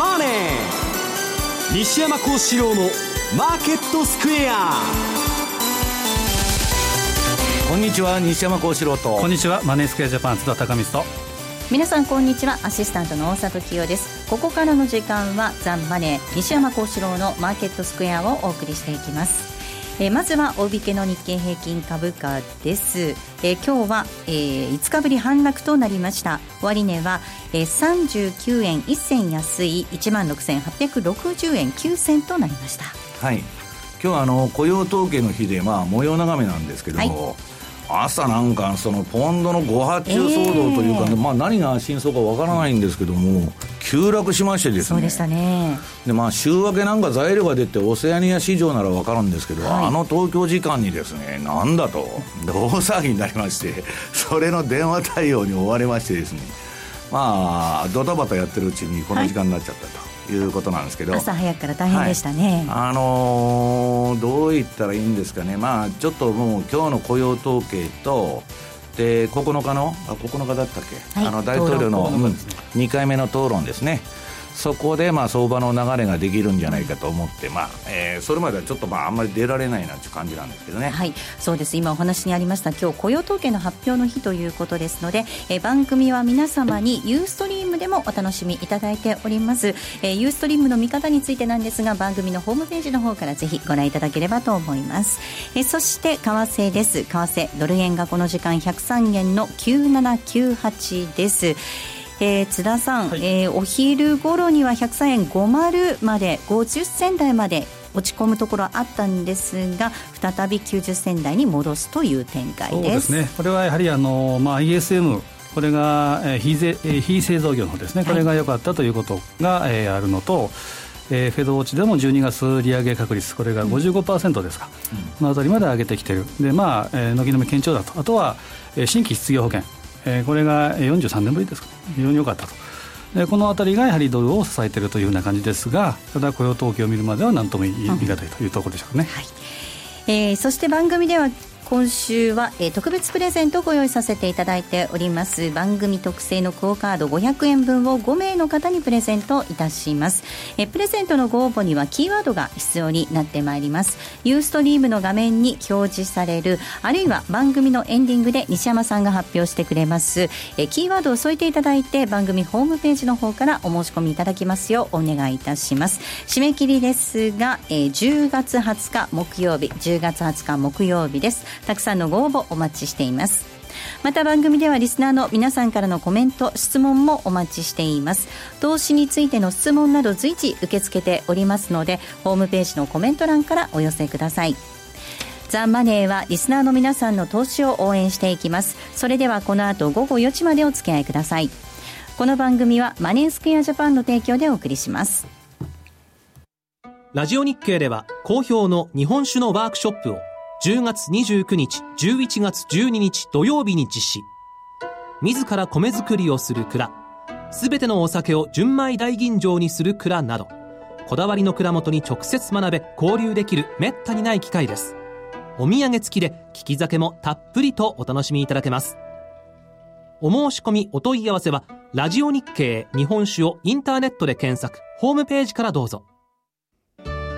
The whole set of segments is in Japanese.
マネー」西山幸四郎の「マーケットスクエア」こんにちは西山幸四郎と。こんにちはマネースクエアジャパン津田高光と。皆さんこんにちは。アシスタントの大里清です。ここからの時間はザンマネー西山幸四郎のマーケットスクエアをお送りしていきますえー、まずは大引けの日経平均株価です、えー、今日は、えー、5日ぶり反落となりました。終値は、えー、39円1銭安い1万6860円9銭となりました。はい。今日はあの雇用統計の日で、まあ、模様眺めなんですけども、はい朝なんかそのポンドの誤発注騒動というか、ね、えー、まあ、何が真相かわからないんですけども急落しましてですね。そうでしたね。で、まあ、週明けなんか材料が出てオセアニア市場ならわかるんですけど、はい、あの東京時間にですねなんだと大騒ぎになりましてそれの電話対応に追われましてですね。まあドタバタやってるうちにこの時間になっちゃったと。はいいうことなんですけど。朝早くから大変でしたね、はい、あのー、どう言ったらいいんですかね。まあちょっともう今日の雇用統計とで9日のあ9日だったっけ、はい、あの大統領の、うん、2回目の討論ですねそこでまあ相場の流れができるんじゃないかと思って、まあえー、それまではちょっとまああんまり出られないなという感じなんですけどね。はい、そうです。今お話にありました今日雇用統計の発表の日ということですので、えー、番組は皆様にユーストリームでもお楽しみいただいております、えー、ユーストリームの見方についてなんですが番組のホームページの方からぜひご覧いただければと思います、えー、そして為替です。為替ドル円がこの時間103円の9798です。えー、津田さん、はい、えー、お昼頃には103円50まで50銭台まで落ち込むところあったんですが再び90銭台に戻すという展開です。そうですね。これはやはりあの、まあ、ISM これが、えー、非ぜ、えー、非製造業のですね。これが良かったということが、はい、えー、あるのと、えー、フェドウォッチでも12月利上げ確率これが55%ですか、うん、この辺りまで上げてきている。でまあ、えー、軒並み堅調だと。あとは、えー、新規失業保険。えー、これが43年ぶりですか、ね、非常に良かったと。でこの辺りがやはりドルを支えているというような感じですがただ雇用統計を見るまでは何とも言い難いというところでしょうね、はいえー、そして番組では今週は、えー、特別プレゼントをご用意させていただいております。番組特製のクオカード500円分を5名の方にプレゼントいたします、えー、プレゼントのご応募にはキーワードが必要になってまいります。ユーストリームの画面に表示されるあるいは番組のエンディングで西山さんが発表してくれます、えー、キーワードを添えていただいて番組ホームページの方からお申し込みいただきますようお願いいたします。締め切りですが、えー、10月20日木曜日10月20日木曜日です。たくさんのご応募お待ちしています。また番組ではリスナーの皆さんからのコメント質問もお待ちしています。投資についての質問など随時受け付けておりますのでホームページのコメント欄からお寄せください。ザ・マネーはリスナーの皆さんの投資を応援していきます。それではこの後午後4時までお付き合いください。この番組はマネースクエアジャパンの提供でお送りします。ラジオ日経では好評の日本酒のワークショップを10月29日、11月12日土曜日に実施。自ら米作りをする蔵、すべてのお酒を純米大吟醸にする蔵など、こだわりの蔵元に直接学べ、交流できるめったにない機会です。お土産付きで、利き酒もたっぷりとお楽しみいただけます。お申し込み、お問い合わせは、ラジオ日経日本酒をインターネットで検索、ホームページからどうぞ。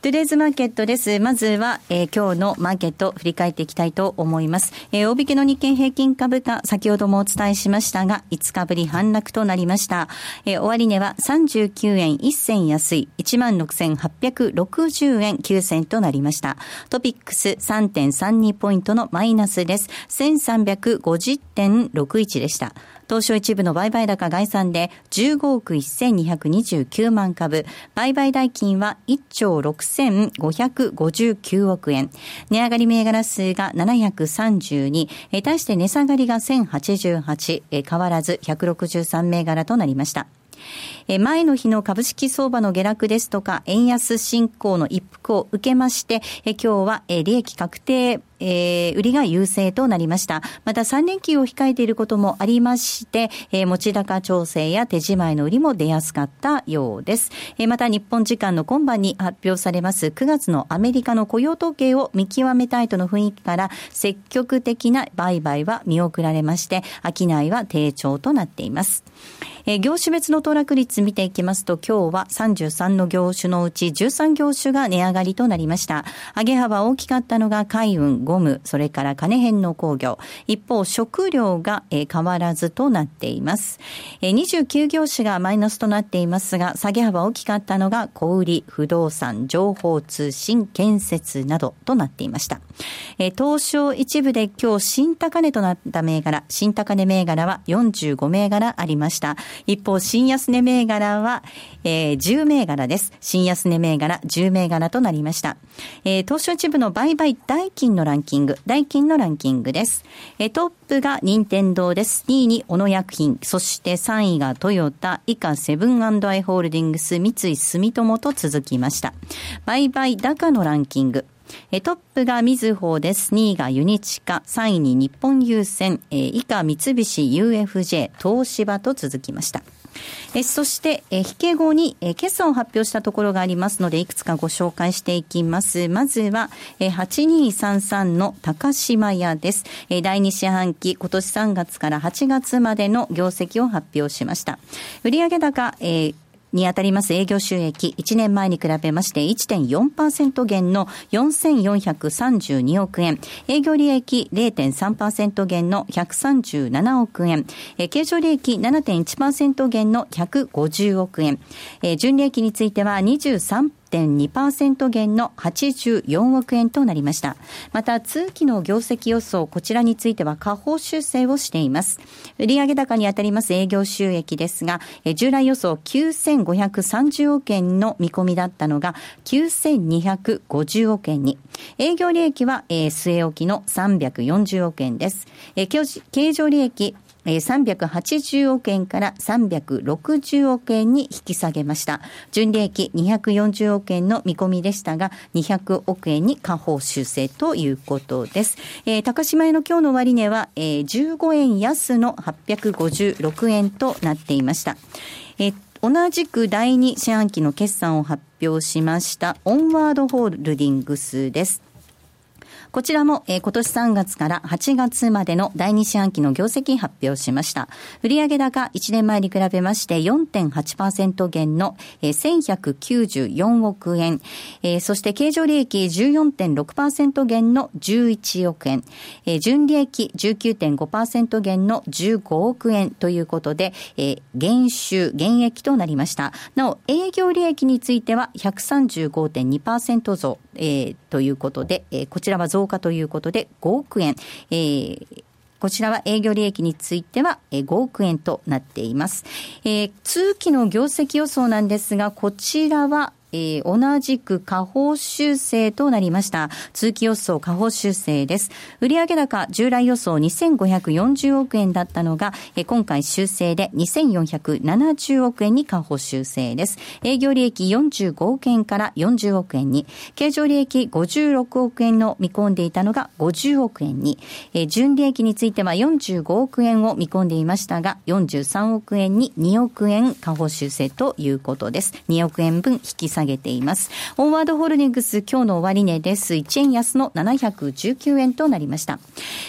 トゥデイズマーケットです。まずは、えー、今日のマーケット振り返っていきたいと思います。えー、大引けの日経平均株価、先ほどもお伝えしましたが、5日ぶり反落となりました。えー、終値は39円1銭安い、16,860円9銭となりました。トピックス3.32ポイントのマイナスです。1350.61でした。東証一部の売買高概算で15億1229万株、売買代金は1兆6559億円。値上がり銘柄数が732、対して値下がりが1088、変わらず163銘柄となりました。え前の日の株式相場の下落ですとか、円安進行の一服を受けまして、え今日はえ利益確定えー、売りが優勢となりました。また3連休を控えていることもありまして、えー、持ち高調整や手仕舞いの売りも出やすかったようです。えー、また日本時間の今晩に発表されます9月のアメリカの雇用統計を見極めたいとの雰囲気から積極的な売買は見送られまして、商いは低調となっています。えー、業種別の騰落率見ていきますと、今日は33の業種のうち13業種が値上がりとなりました。上げ幅大きかったのが海運、ゴム、それから金編の工業。一方、食料が、え、変わらずとなっています。えー、29業種がマイナスとなっていますが、下げ幅大きかったのが小売、不動産、情報通信、建設などとなっていました。え、東証一部で今日新高値となった銘柄、新高値銘柄は45銘柄ありました。一方、新安値銘柄柄は、えー、10銘柄です。新安値銘柄10銘柄となりました。えー、東証一部の売買代金のランキング、代金のランキングです。えー、トップが任天堂です。2位に小野薬品、そして3位がトヨタ、以下セブンアイ・ホールディングス、三井住友と続きました。売買高のランキング。トップがみずほです。2位がユニチカ、3位に日本郵船、以下三菱 UFJ、東芝と続きました。えそして、え引け後に、え決算を発表したところがありますので、いくつかご紹介していきます。まずは、え8233の高島屋です。え第2四半期、今年3月から8月までの業績を発表しました。売上高、えーにあたります営業収益、1年前に比べまして1.4%減の4432億円、営業利益0.3%減の137億円、経常利益7.1%減の150億円、純利益については23% 1.2%減の84億円となりました。また、通期の業績予想、こちらについては下方修正をしています。売上高にあたります営業収益ですが、従来予想9530億円の見込みだったのが9250億円に。営業利益は、えー、据え置きの340億円です。えー、経常利益380億円から360億円に引き下げました。純利益240億円の見込みでしたが、200億円に下方修正ということです。えー、高島屋の今日の終値は、えー、15円安の856円となっていました。えー同じく第2四半期の決算を発表しましたオンワードホールディングスです。こちらも、えー、今年3月から8月までの第2四半期の業績発表しました。売上高1年前に比べまして4.8%減の、えー、1194億円、えー、そして経常利益14.6%減の11億円、えー、純利益19.5%減の15億円ということで、えー、減収、減益となりました。なお、営業利益については135.2%増、えー、ということで、えー、こちらは増加ということで5億円、えーこちらは営業利益については5億円となっています。えー、通期の業績予想なんですが、こちらはえー、同じく下方修正となりました。通期予想下方修正です。売上高従来予想2540億円だったのが、えー、今回修正で2470億円に下方修正です。営業利益45億円から40億円に、経常利益56億円の見込んでいたのが50億円に、えー、純利益については45億円を見込んでいましたが、43億円に2億円下方修正ということです。2億円分引き下げています。オンワードホールディングス今日の終値です。1円安の719円となりました。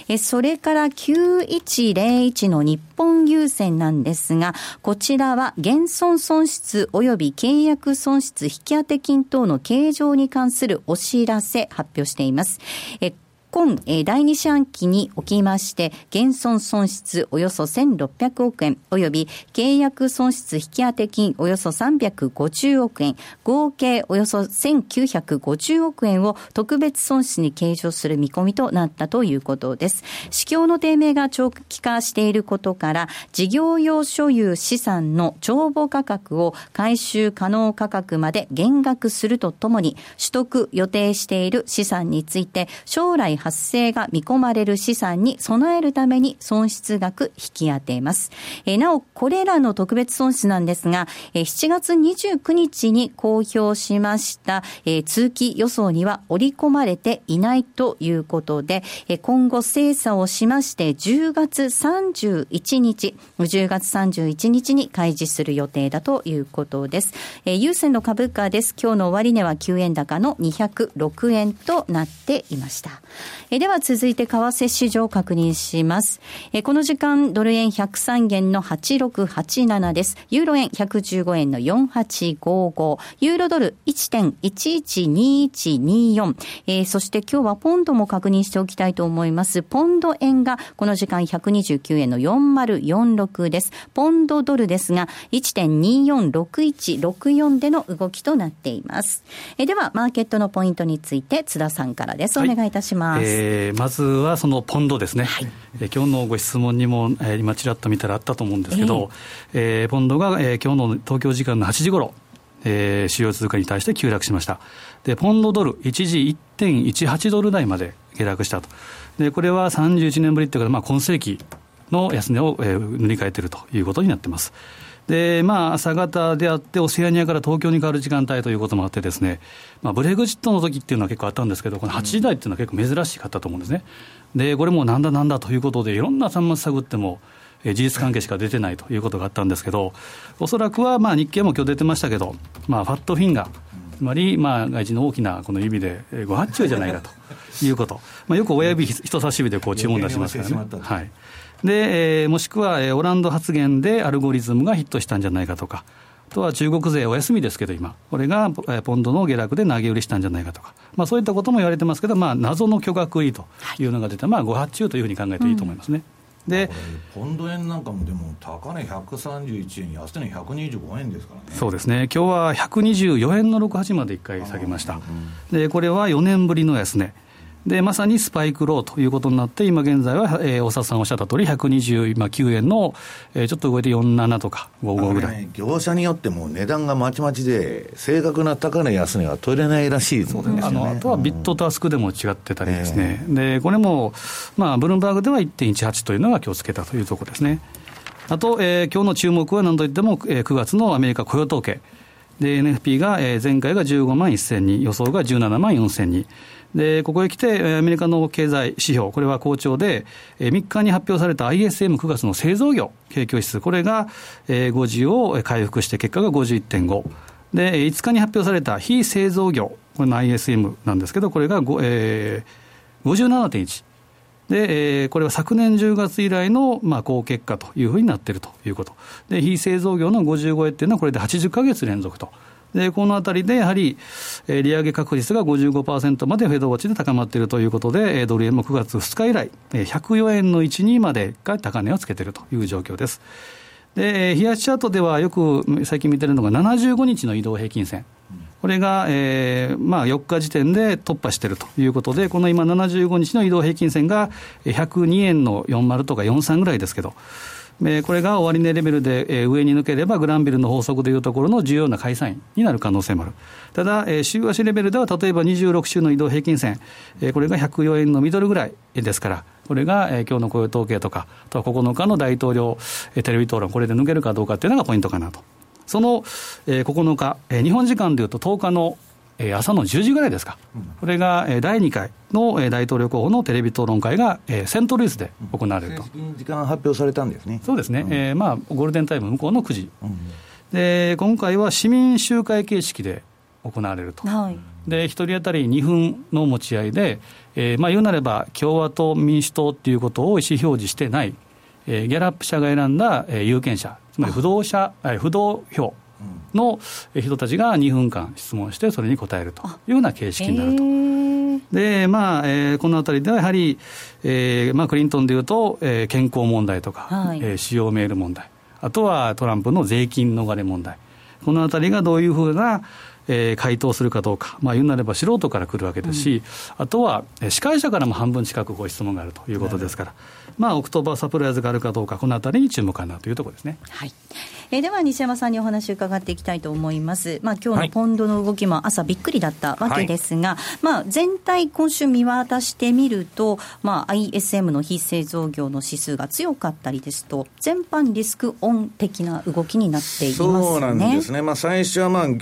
えそれから9101の日本郵船なんですが、こちらは減損損失及び契約損失引当金等の計上に関するお知らせ発表しています。え今、えー、第2四半期におきまして、減損損失およそ1600億円、及び契約損失引当金およそ350億円、合計およそ1950億円を特別損失に計上する見込みとなったということです。市況の低迷が長期化していることから、事業用所有資産の帳簿価格を回収可能価格まで減額するとともに、取得予定している資産について、将来発生が見込まれる資産に備えるために損失額引き当てます。えなお、これらの特別損失なんですが、え7月29日に公表しました、え通期予想には織り込まれていないということで、え今後精査をしまして、10月31日、10月31日に開示する予定だということです。え優先の株価です。今日の終値は9円高の206円となっていました。えでは続いて為替市場確認します。えこの時間ドル円103円の8687です。ユーロ円115円の4855。ユーロドル1.112124。えー、そして今日はポンドも確認しておきたいと思います。ポンド円がこの時間129円の4046です。ポンドドルですが1.246164での動きとなっています。えではマーケットのポイントについて津田さんからです。お願いいたします。はいえー、まずはそのポンドですね、はい、えー、今日のご質問にも、えー、今、ちらっと見たらあったと思うんですけど、えー、えー、ポンドが、えー、今日の東京時間の8時ごろ、えー、主要通貨に対して急落しました。で、ポンドドル、一時1.18ドル台まで下落したと。で、これは31年ぶりというか、まあ、今世紀の安値を、えー、塗り替えているということになっています。で、まあ、朝方であって、オセアニアから東京に変わる時間帯ということもあってですね、まあ、ブレグジットの時っていうのは結構あったんですけど、この8時台っていうのは結構珍しかったと思うんですね。で、これもなんだなんだということで、いろんな端末探っても、え事実関係しか出てないということがあったんですけど、おそらくはまあ日経も今日出てましたけど、まあ、ファットフィンガー、つまり、まあ、外人の大きなこの指でご発注じゃないかということ、まあ、よく親指、人差し指でこう注文出しますからね。はいで、えー、もしくは、えー、オランド発言でアルゴリズムがヒットしたんじゃないかとか、あとは中国勢お休みですけど、今、これがポンドの下落で投げ売りしたんじゃないかとか、まあ、そういったことも言われてますけど、まあ、謎の巨額売りとい。うのが出て、まあ、誤発注というふうに考えていいと思いますね。うん、でポンド円なんかも、でも高値131円、安値125円ですからね。そうですね、今日は124円の68まで1回下げました、でこれは4年ぶりの安値。でまさにスパイクローということになって、今現在は、えー、大沢さんおっしゃった通り、129円の、えー、ちょっと上で47とか55ぐらい、ね、業者によっても値段がまちまちで、正確な高値、安値は取れないらしいですね、あのあとはビットタスクでも違ってたりですね、えー、でこれも、まあ、ブルームバーグでは1.18というのが今日つけたというところですね。あと、えー、今日の注目は何といっても、えー、9月のアメリカ雇用統計。で、NFP が、えー、前回が15万1000人、予想が17万4000人。で、ここへ来て、アメリカの経済指標、これは好調で、3日に発表された ISM9 月の製造業景況指数、これが50を回復して、結果が51.5。で、5日に発表された非製造業、これの ISM なんですけど、これが、えー、57.1。で、えー、これは昨年10月以来の、まあ、高結果というふうになっているということ。で、非製造業の55円っていうのは、これで80か月連続と。で、このあたりでやはり、えー、利上げ確率が55%までフェードウォッチで高まっているということで、ドル円も9月2日以来、104円の1、2までが高値をつけているという状況です。で、冷やしチャートではよく最近見てるのが75日の移動平均線。これが、えーまあ、4日時点で突破しているということで、この今75日の移動平均線が102円の40とか43ぐらいですけど、えー、これが終値レベルで、えー、上に抜ければ、グランビルの法則でいうところの重要な解散になる可能性もある。ただ、えー、週足レベルでは、例えば26週の移動平均線、えー、これが104円のミドルぐらいですから、これが、えー、今日の雇用統計とか、あとは9日の大統領、えー、テレビ討論、これで抜けるかどうかっていうのがポイントかなと。その、えー、9日、えー、日本時間でいうと10日のえ朝の10時ぐらいですか、これが第2回の大統領候補のテレビ討論会がセントルイスで行われると。時間発表されたんですね。そうですね、うん、えー、まあ、ゴールデンタイム向こうの9時、うん、で今回は市民集会形式で行われると。はい。で1人当たり2分の持ち合いで、えーまあ、言うなれば共和党、民主党っていうことを意思表示してない、えー、ギャラップ社が選んだ、えー、有権者、つまり不動者、不動票の人たちが2分間質問して、それに答えるというような形式になると。で、まあ、えー、このあたりではやはり、えー、まあ、クリントンでいうと、えー、健康問題とか、はい、えー、使用メール問題、あとはトランプの税金逃れ問題。このあたりがどういうふうな、えー、回答するかどうか、まあ、言うなれば素人から来るわけですし、うん、あとは司会者からも半分近くご質問があるということですから、まあ、オクトーバーサプライズがあるかどうか、このあたりに注目かなというところですね。はいえー、では西山さんにお話を伺っていきたいと思います、まあ今日のポンドの動きも朝びっくりだったわけですが、はい、まあ、全体、今週見渡してみると、まあ、ISM の非製造業の指数が強かったりですと、全般リスクオン的な動きになっています、ね、そうなんですね、まあ、最初は、まああの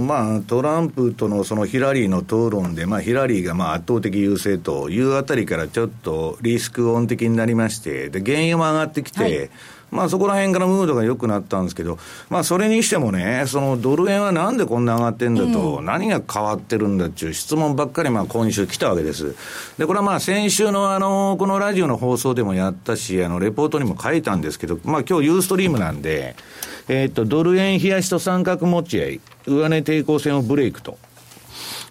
ー、まあ、トランプとのそのヒラリーの討論で、まあ、ヒラリーがまあ圧倒的優勢というあたりからちょっとリスクオン的になりまして、で原油も上がってきて、はいまあそこら辺からムードが良くなったんですけど、まあそれにしてもね、そのドル円はなんでこんな上がってんだと、何が変わってるんだっていう質問ばっかりまあ今週来たわけです。で、これはまあ先週のあの、このラジオの放送でもやったし、あの、レポートにも書いたんですけど、まあ今日ユーストリームなんで、えっと、ドル円冷やしと三角持ち合い、上値抵抗線をブレイクと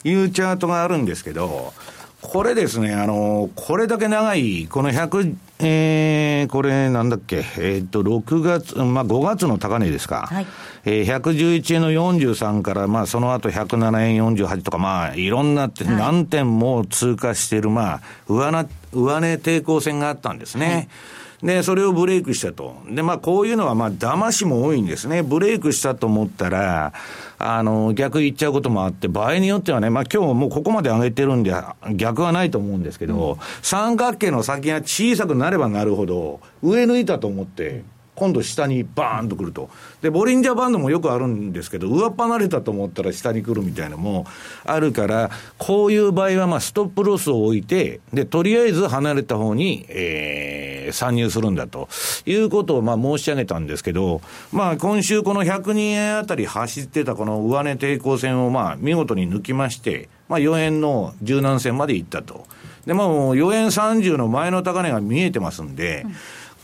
いうチャートがあるんですけど、これですね、あの、これだけ長い、この100、えー、これなんだっけ、えー、っと、6月、まあ5月の高値ですか。はい。えー、111円の43から、まあその後107円48とか、まあいろんな、何点も通過している、まあ、上値、上値抵抗線があったんですね。はいで、それをブレイクしたと。で、まあ、こういうのは、まあ、騙しも多いんですね。ブレイクしたと思ったら、あの、逆言っちゃうこともあって、場合によってはね、まあ、今日もうここまで上げてるんで、逆はないと思うんですけど、うん、三角形の先が小さくなればなるほど、上抜いたと思って、今度下にバーンとくると。で、ボリンジャーバンドもよくあるんですけど、上っ離れたと思ったら下に来るみたいなのもあるから、こういう場合はまあストップロスを置いて、で、とりあえず離れた方に、えー、参入するんだということをまあ申し上げたんですけど、まあ今週この102円あたり走ってたこの上値抵抗線をまあ見事に抜きまして、まあ4円の柔軟線まで行ったと。で、まあ4円30の前の高値が見えてますんで、うん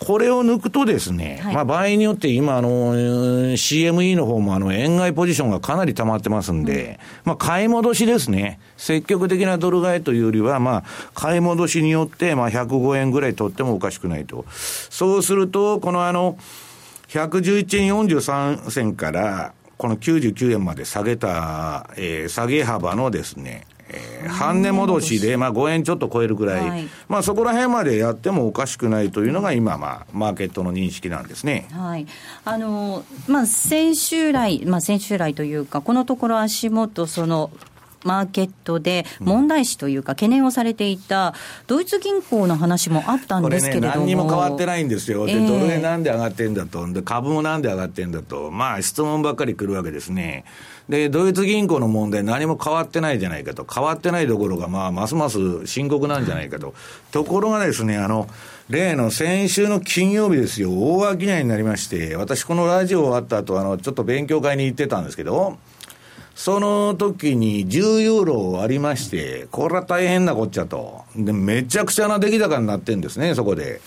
これを抜くとですね、はい、まあ場合によって今、あの、CME の方もあの、円買いポジションがかなり溜まってますんで、うん、まあ買い戻しですね。積極的なドル買いというよりは、まあ、買い戻しによって、まあ105円ぐらい取ってもおかしくないと。そうすると、このあの、111円43銭から、この99円まで下げた、えー、下げ幅のですね、えー、半値戻しで、まあ、5円ちょっと超えるぐらい、はい、まあ、そこら辺までやってもおかしくないというのが、今、まあ、マーケットの認識なんですね。はい。あのまあ、先週来、まあ、先週来というか、このところ足元、そのマーケットで問題視というか、懸念をされていたドイツ銀行の話もあったんですけれども、ね、何にも変わってないんですよ、で、ドル円なんで上がってんだと、で株もなんで上がってんだと、まあ、質問ばっかり来るわけですね。で、ドイツ銀行の問題、何も変わってないじゃないかと、変わってないところが、まあ、ますます深刻なんじゃないかと。ところがですね、あの、例の先週の金曜日ですよ、大商いになりまして、私、このラジオ終わった後、あの、ちょっと勉強会に行ってたんですけど、その時に10ユーロありまして、これは大変なこっちゃと。で、めちゃくちゃな出来高になってんですね、そこで。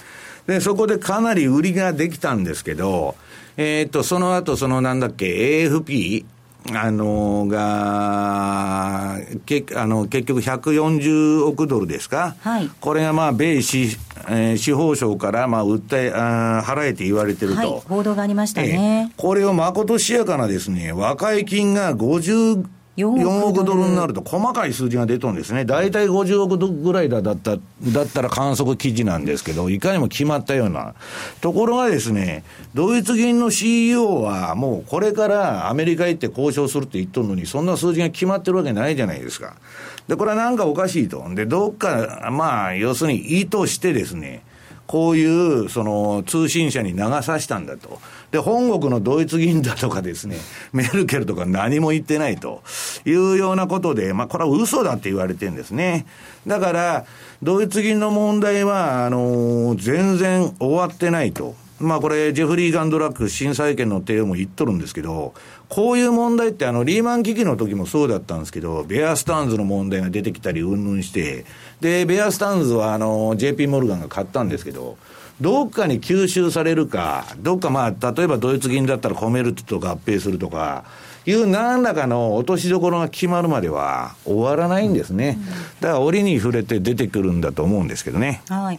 で、そこでかなり売りができたんですけど、えー、っと、その後、そのなんだっけ、AFP、あのが、けあの結局140億ドルですか、はい、これがまあ米司,、えー、司法省からまあ訴えあ、払えて言われてると、はい、報道がありましたね、えー、これをまことしやかなですね、和解金が50 4億ドルになると細かい数字が出とんですね。大体50億ドルぐらいだった、だったら観測記事なんですけど、いかにも決まったような。ところがですね、ドイツ銀の CEO はもうこれからアメリカ行って交渉するって言っとるのに、そんな数字が決まってるわけないじゃないですか。で、これはなんかおかしいと。で、どっか、まあ、要するに意図してですね、こういう、その、通信社に流させたんだと。で、本国のドイツ議員だとかですね、メルケルとか何も言ってないというようなことで、まあ、これは嘘だって言われてるんですね。だから、ドイツ銀の問題は、あの、全然終わってないと。まあこれ、ジェフリー・ガンドラック審査権の帝王も言っとるんですけど、こういう問題ってあのリーマン危機の時もそうだったんですけど、ベアスタンズの問題が出てきたりうんぬんして、で、ベアスタンズはあの JP モルガンが買ったんですけど、どっかに吸収されるか、どっかまあ、例えばドイツ銀だったらコメルトと合併するとか、いう何らかの落としどころが決まるまでは終わらないんですね。だから折に触れて出てくるんだと思うんですけどね。はい。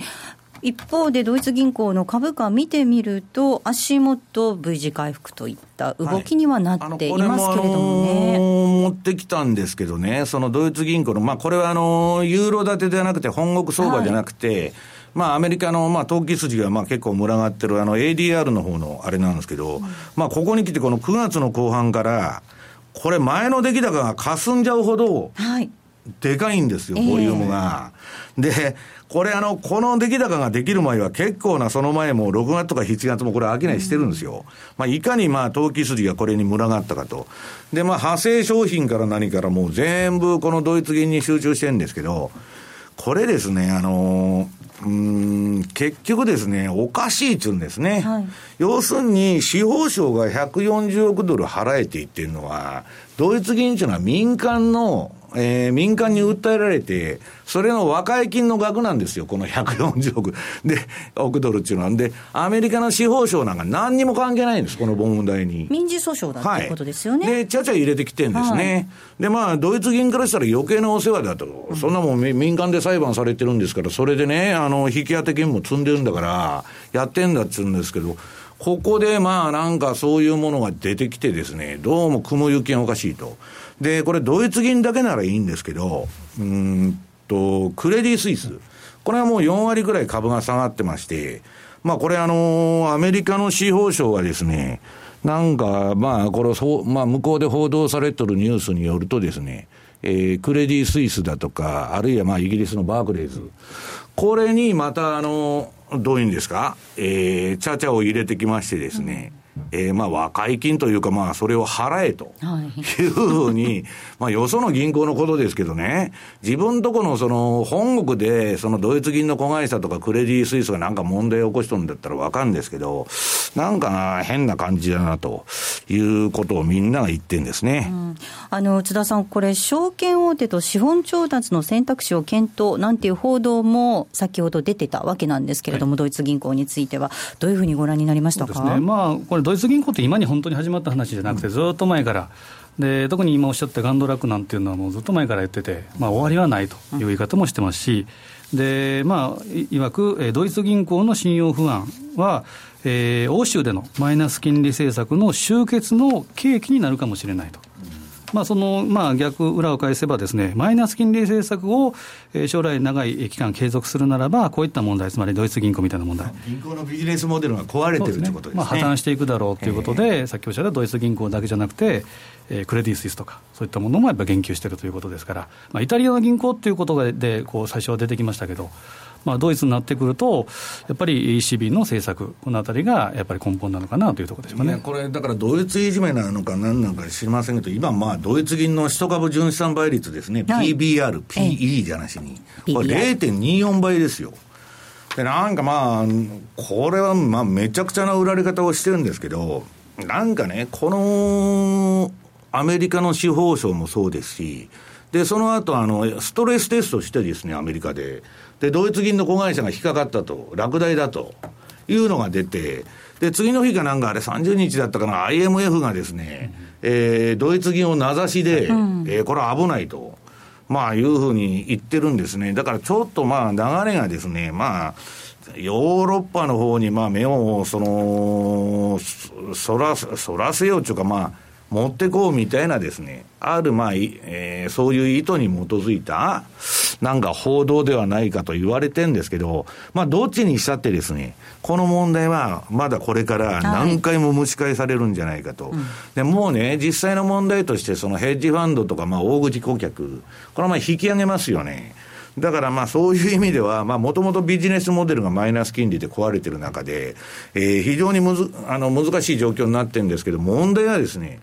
一方でドイツ銀行の株価見てみると、足元 V 字回復といった動きにはなっていますけれどもね。はい、持ってきたんですけどね、そのドイツ銀行の、まあ、これはあのユーロ建てではなくて、本国相場じゃなくて、はいまあ、アメリカの、まあ、投機筋が、まあ、結構群がってる、あの、ADR の方のあれなんですけど、うん、まあ、ここに来て、この9月の後半から、これ、前の出来高が霞んじゃうほど、はい。でかいんですよ、ボリュームが。えー、で、これあの、この出来高ができる前は結構な、その前も6月とか7月もこれ商いしてるんですよ。まあ、いかにまあ、投機筋がこれに群がったかと。で、まあ、派生商品から何からもう全部このドイツ銀に集中してるんですけど、これですね、あのー、うん結局ですね、おかしいっちゅうんですね。はい、要するに、司法省が140億ドル払えていってるのは、ドイツ銀っていうのは民間のえー、民間に訴えられて、それの和解金の額なんですよ、この140億で、億ドルっていうのは。で、アメリカの司法省なんか何にも関係ないんです、この問題に。民事訴訟だっていうことですよね。はい、で、ちゃちゃ入れてきてるんですね。はい、で、まあ、ドイツ銀からしたら余計なお世話だと。そんなもん民間で裁判されてるんですから、それでね、あの、引き当て金も積んでるんだから、やってんだっつうんですけど、ここでまあなんかそういうものが出てきてですね、どうも雲行きがおかしいと。で、これドイツ銀だけならいいんですけど、うんと、クレディ・スイス。これはもう4割ぐらい株が下がってまして、まあこれあの、アメリカの司法省がですね、なんか、まあ、これ、まあ、向こうで報道されてるニュースによるとですね、えー、クレディ・スイスだとか、あるいはまあ、イギリスのバークレーズ。これにまた、あの、どういうんですか、えー、チャチャを入れてきましてですね、うんえー、まあ和解金というか、まあそれを払えと。い。うふうに、まあよその銀行のことですけどね、自分とこのその本国で、そのドイツ銀の子会社とかクレディ・スイスがなんか問題を起こしとるんだったらわかるんですけど、なんか変な感じだなということをみんなが言ってんですね。うん、あの、津田さん、これ、証券大手と資本調達の選択肢を検討なんていう報道も先ほど出てたわけなんですけれども、はい、ドイツ銀行については、どういうふうにご覧になりましたか？ね、まあ、これドイツ銀行って今に本当に始まった話じゃなくて、ずっと前から、で特に今おっしゃったガンドラックなんていうのは、もうずっと前から言ってて、まあ、終わりはないという言い方もしてますし、でまあ、いわく、ドイツ銀行の信用不安は、えー、欧州でのマイナス金利政策の終結の契機になるかもしれないと。まあ、その、まあ、逆裏を返せばですね、マイナス金利政策を、えー、将来長い期間継続するならば、こういった問題、つまりドイツ銀行みたいな問題。銀行のビジネスモデルが壊れてるということですね。まあ、破綻していくだろうということで、さっきおっしゃったドイツ銀行だけじゃなくて、えー、クレディ・スイスとか、そういったものもやっぱ言及しているということですから、まあ、イタリアの銀行ということで、こう最初は出てきましたけど、まあ、ドイツになってくると、やっぱり ECB の政策、このあたりがやっぱり根本なのかなというところでしょうね。これ、だからドイツいじめなのかなんなのか知りませんけど、今、まあ、ドイツ銀の1株純資産倍率ですね、はい、PBR、PE じゃなしに、これ0.24倍ですよ。で、なんかまあ、これはまあめちゃくちゃな売られ方をしてるんですけど、なんかね、このアメリカの司法省もそうですし、で、その後あのストレステストしてですね、アメリカで。で、ドイツ銀の子会社が引っかかったと、落第だというのが出て、で、次の日かなんかあれ30日だったかな、IMF がですね、うん、えー、ドイツ銀を名指しで、うん、えー、これは危ないと。まあ、いうふうに言ってるんですね。だからちょっとまあ、流れがですね、まあ、ヨーロッパの方にまあ目を、その、そら、そらせようというかまあ、持ってこうみたいなですね、ある、まあ、えー、そういう意図に基づいた、なんか報道ではないかと言われてんですけど、まあ、どっちにしたってですね、この問題はまだこれから何回も蒸し返されるんじゃないかと。はい、で、もうね、実際の問題として、そのヘッジファンドとか、まあ、大口顧客、これはまあ引き上げますよね。だからまあそういう意味では、まあもともとビジネスモデルがマイナス金利で壊れてる中で、えー、非常にむずあの難しい状況になってるんですけど、問題はですね、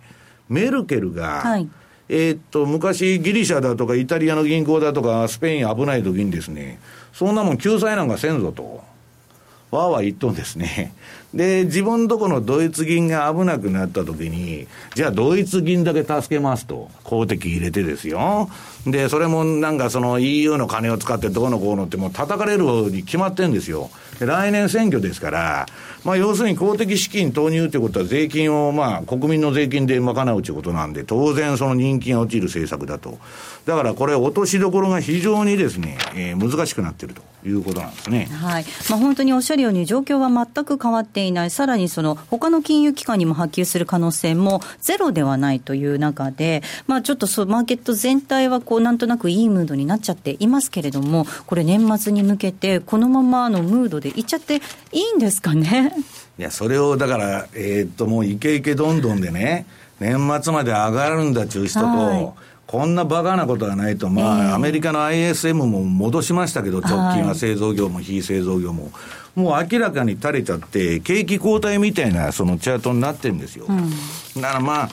メルケルが、はい、えっと、昔ギリシャだとかイタリアの銀行だとかスペイン危ない時にですね、そんなもん救済なんかせんぞと。わーわー言っとんですね。で、自分とこのドイツ銀が危なくなった時に、じゃあドイツ銀だけ助けますと、公的入れてですよ。で、それもなんかその EU の金を使ってどうのこうのってもう叩かれるに決まってんですよ。来年選挙ですから、まあ要するに公的資金投入ということは税金をまあ国民の税金で賄うということなんで、当然その人気が落ちる政策だと。だからこれ落としどころが非常にですね、えー、難しくなっているということなんですね。はい。まあ本当におっしゃるように状況は全く変わっていない。さらにその他の金融機関にも波及する可能性もゼロではないという中で、まあちょっとそうマーケット全体はこうなんとなくいいムードになっちゃっていますけれども、これ年末に向けてこのままのムードでいっちゃっていいんですかね？いや、それをだから、えー、っと、もうイケイケどんどんでね、年末まで上がるんだっていう人と、はい。こんなバカなことはないと、まあ、えー、アメリカの ISM も戻しましたけど、直近は製造業も非製造業も、もう明らかに垂れちゃって、景気後退みたいなそのチャートになってるんですよ。うん、だからまあ、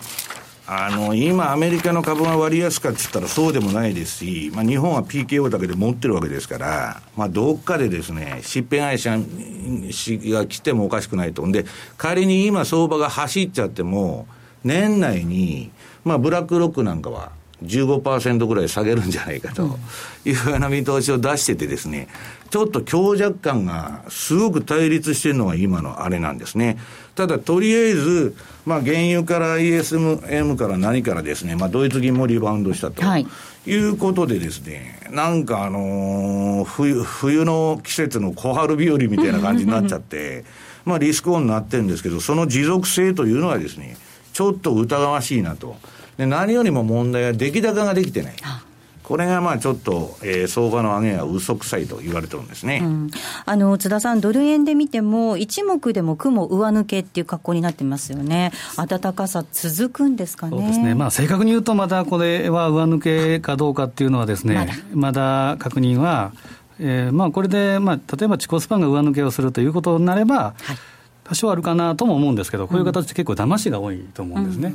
あの、今アメリカの株が割安かって言ったらそうでもないですし、まあ日本は PKO だけで持ってるわけですから、まあどっかでですね、疾病会社が来てもおかしくないと。んで、仮に今相場が走っちゃっても、年内に、まあブラックロックなんかは、15%ぐらい下げるんじゃないかというような見通しを出しててですね、ちょっと強弱感がすごく対立してるのが今のあれなんですね。ただ、とりあえず、まあ、原油から ESM から何からですね、まあ、ドイツ銀もリバウンドしたと。はいいうことでですね、なんかあのー、冬、冬の季節の小春日和みたいな感じになっちゃって、まあリスクオンになってるんですけど、その持続性というのはですね、ちょっと疑わしいなと。で、何よりも問題は出来高ができてない。これがまあちょっと、えー、相場の上げは嘘くさいと言われてるんですね、うん、あの津田さん、ドル円で見ても、一目でも雲上抜けっていう格好になってますよね、暖かさ、続くんですかね。そうですね、まあ、正確に言うと、またこれは上抜けかどうかっていうのはですね、まだ。まだ確認は、えーまあ、これで、まあ、例えば地高スパンが上抜けをするということになれば、はい多少あるかなとも思うんですけど、こういう形で結構騙しが多いと思うんですね。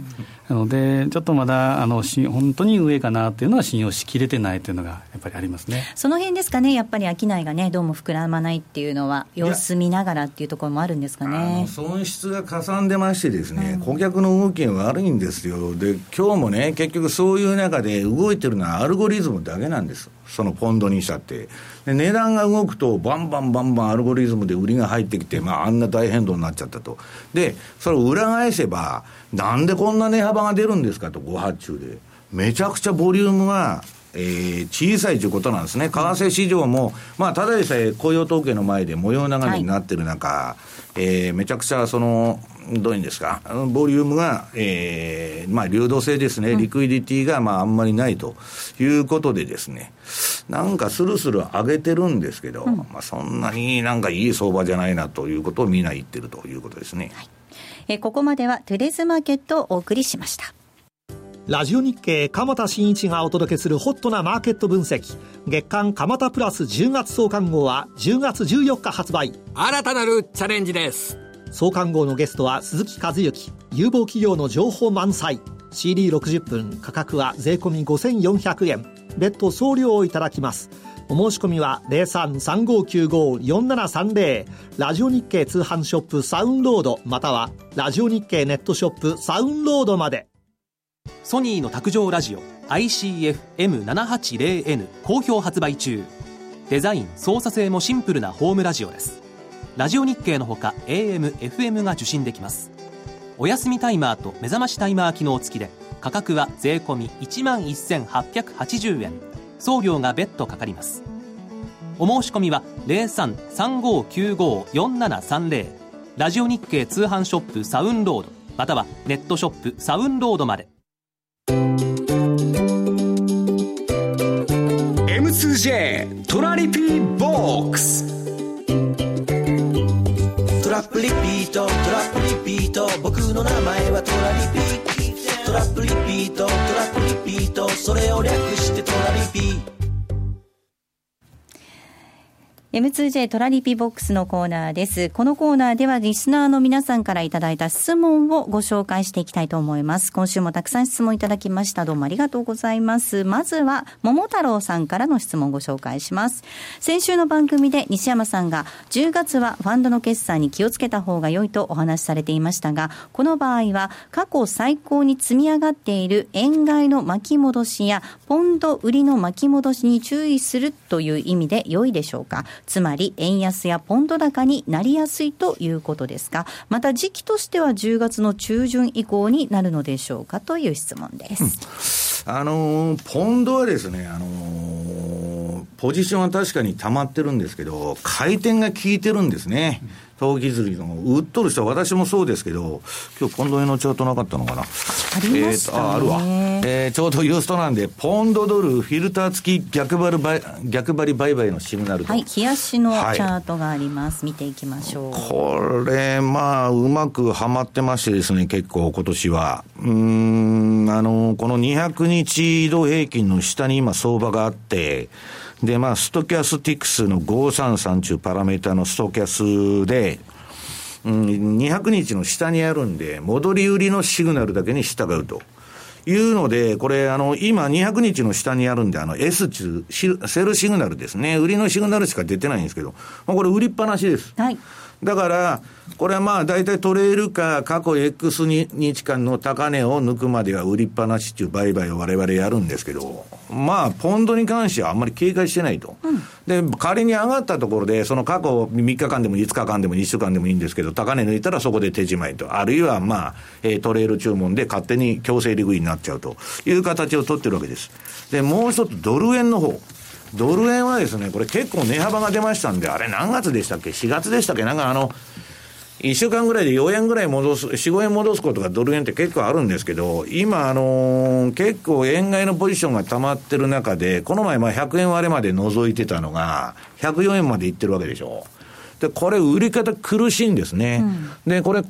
なので、ちょっとまだあの本当に上かなっていうのは信用しきれてないというのがやっぱりありますね。その辺ですかね、やっぱり商いがね、どうも膨らまないっていうのは、様子見ながらっていうところもあるんですかね。損失がかさんでましてですね、顧客の動きが悪いんですよ。で、今日もね、結局そういう中で動いてるのはアルゴリズムだけなんです。そのポンドにしたって。で、値段が動くと、バンバンバンバンアルゴリズムで売りが入ってきて、まあ、あんな大変動になっちゃったと。で、それを裏返せば、なんでこんな値幅が出るんですかと、ご発注で。めちゃくちゃボリュームが、えー、小さいということなんですね。為替市場も、まあ、ただでさえ雇用統計の前で模様流れになってる中、はい、えー、めちゃくちゃその、どういうんですか、ボリュームが、えー、まあ、流動性ですね、リクイディティが、まあ、あんまりないということでですね、なんかスルスル上げてるんですけど、うん、まあ、そんなになんかいい相場じゃないなということをみんな言ってるということですね。はい、えここまではトゥレーズマーケットをお送りしました。ラジオ日経鎌田新一がお届けするホットなマーケット分析。月間鎌田プラス10月総刊号は10月14日発売。新たなるチャレンジです創刊号のゲストは鈴木和之有望企業の情報満載。CD60 分価格は税込5400円。別途送料をいただきます。お申し込みは0335954730ラジオ日経通販ショップサウンロードまたはラジオ日経ネットショップサウンロードまで。ソニーの卓上ラジオ ICF-M780N 好評発売中。デザイン操作性もシンプルなホームラジオです。ラジオ日経のほか AM、FM が受信できます。お休みタイマーと目覚ましタイマー機能付きで価格は税込1万1880円。送料が別途かかります。お申し込みは0335954730ラジオ日経通販ショップサウンロードまたはネットショップサウンロードまで。M2J トラリピーボックス。ラップリピート。トラップリピート。僕の名前はトラリピ。トラップリピート。トラップリピート。それを略してトラリピ。M2J トラリピボックスのコーナーです。このコーナーではリスナーの皆さんからいただいた質問をご紹介していきたいと思います。今週もたくさん質問いただきました。どうもありがとうございます。まずは、桃太郎さんからの質問をご紹介します。先週の番組で西山さんが10月はファンドの決算に気をつけた方が良いとお話しされていましたが、この場合は過去最高に積み上がっている円買いの巻き戻しやポンド売りの巻き戻しに注意するという意味で良いでしょうか？つまり円安やポンド高になりやすいということですか？また時期としては10月の中旬以降になるのでしょうかという質問です。あのポンドはですね、あのポジションは確かに溜まってるんですけど、回転が効いてるんですね。投機釣りの、売っとる人は私もそうですけど、今日ポンド円のチャートなかったのかな？ありましたねえーとああるわ。えーちょうどユーストなんで、ポンドドルフィルター付き逆張り売逆張り売買のシグナルと。はい、冷やしのチはいャートがあります。見ていきましょう。これ、まあ、うまくはまってましてですね、結構今年は。うーん、あの、この200日移動平均の下に今相場があって、で、まあ、ストキャスティクスの533というパラメータのストキャスで、うん、200日の下にあるんで、戻り売りのシグナルだけに従うと。いうので、これ、あの、今200日の下にあるんで、あの、S 中、セルシグナルですね。売りのシグナルしか出てないんですけど、まあこれ売りっぱなしです。はい。だから、これはまあ大体トレールか過去 X 日間の高値を抜くまでは売りっぱなしっていう売買を我々やるんですけど、まあポンドに関してはあんまり警戒してないと。で、仮に上がったところで、その過去3日間でも5日間でも1週間でもいいんですけど、高値抜いたらそこで手じまいと。あるいはまあ、えートレール注文で勝手に強制利食いになっちゃうという形を取ってるわけです。で、もう一つドル円の方。ドル円はですね、これ結構値幅が出ましたんで、あれ何月でしたっけ ?4 月でしたっけ？なんかあの、1週間ぐらいで4円ぐらい戻す、4、5円戻すことがドル円って結構あるんですけど、今、あのー結構円買いのポジションが溜まってる中で、この前、まあ100円割れまで覗いてたのが、104円までいってるわけでしょ。で、これ、売り方苦しいんですね。で、これ、